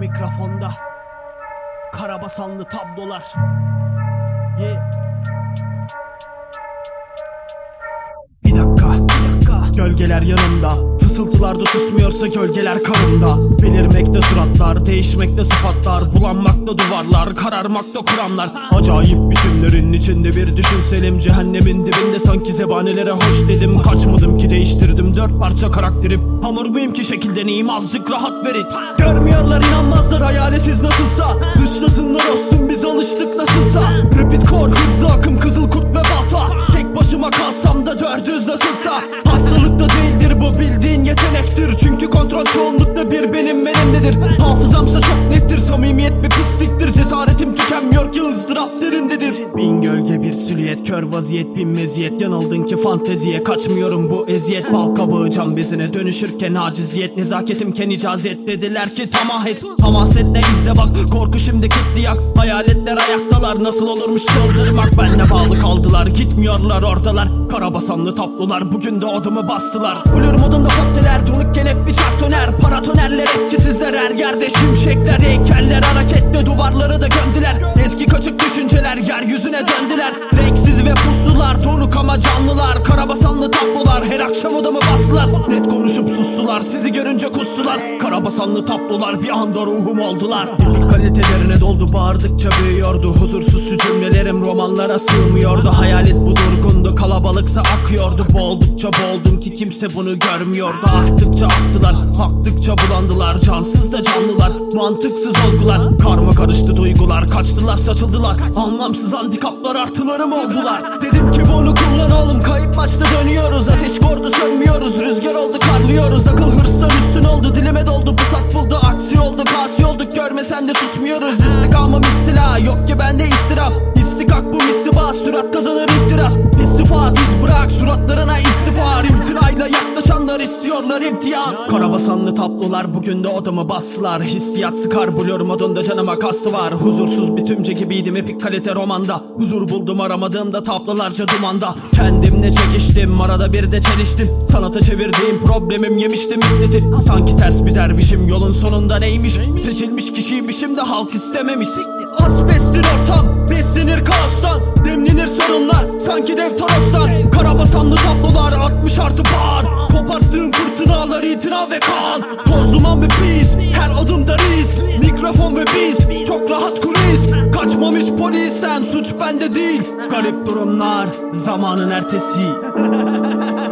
Mikrofonda. Karabasanlı tablolar. Yeah Bir dakika, bir dakika. Gölgeler yanımda Fısıltılarda susmuyorsa gölgeler kanımda Belirmekte suratlar, değişmekte sıfatlar Bulanmakta duvarlar, kararmakta kuramlar. Acayip biçimlerin içinde bir düşünselim Cehennemin dibinde sanki zebanelere hoş dedim. Kaçmadım ki değiştirdim dört parça karakterim Hamur muyum ki şekildeneyim azıcık rahat verin. Görmüyorlar inanmazlar hayaletiz nasılsa. Dışlasınlar olsun biz alıştık nasılsa. Repeat core hızlı akım kızıl kurt ve balta. Tek başıma kalsam da dördüz nasılsa Çünkü kontrol çoğunlukla bir benim benimdedir Hafızamsa çok nettir samimiyet bir pisliktir. Cesaretim tükenmiyor ki ızdırap derindedir Bin gölge bir silüet kör vaziyet bin meziyet. Yanıldın ki fanteziye kaçmıyorum bu eziyet. Bal kabağı cam bezine dönüşürken aciziyet. Nezaketimken icazet dediler ki tamah et. Hamas et ne izle bak korku şimdi kitli yak. Hayaletler ayaktalar nasıl olurmuş çıldırmak. Benle bağlı kaldılar gitmiyorlar oradalar. Karabasanlı tablolar bugün de adımı bastılar. Flür modunda potteler donuk kelep bir çartoner Paratonerler etkisizler her yerde. Şimşekler Heykeller harekette duvarları da gömdüler. Eski bastılar. Net konuşup sustular sizi görünce kussular. Karabasanlı tablolar bir anda ruhum oldular kalitelerine doldu bağırdıkça büyüyordu. Huzursuz şu cümlelerim romanlara sığmıyordu. Hayalet bu durgundu kalabalıksa akıyordu. Boğuldukça boğuldum ki kimse bunu görmüyordu. Aktıkça aktılar aktıkça bulandılar. Cansız da canlılar mantıksız olgular. Karma karıştı duygular kaçtılar saçıldılar. Anlamsız handikaplar artılarım oldular. Dedim ki bunu kullanalım kayıp maçta dönüyoruz. Ateş kordu sönmüyoruz. Rüzgar oldu karlıyoruz Akıl hırstan üstün oldu dilime doldu. Pusat buldu Aksi oldu kasi olduk. Görmesen de susmuyoruz. İstikamım istila yok ki bende istirap. İstikak bu mistiba sürat kazanır ihtiras. İstifa iz bırak istiğfar İmtinayla yaklaşanlar istiyorlar imtiyaz. Karabasanlı tablolar bugün de odamı bastılar. Hissiyat sıkar blur modunda canıma kastı var. Huzursuz bir tümce gibiydim epik kalite romanda. Huzur buldum aramadığımda tablolarca dumanda. Kendimle çekiştim arada bir de çeliştim. Sanata çevirdiğim problemim yemiştim milleti. Sanki ters bir dervişim yolun sonunda neymiş? Seçilmiş kişiymişim de halk istememiş Asbesttir ortam beslenir kaostan. Demlenir sorunlar sanki dev torostan Karabasanlı tablolar 60 artı bağır. Koparttığım fırtınalar itina ve kan. Toz ve pis her adımda risk. Mikrofon ve biz çok rahat kulis. Kaçmam hiç polisten suç bende değil. Garip durumlar zamanın ertesi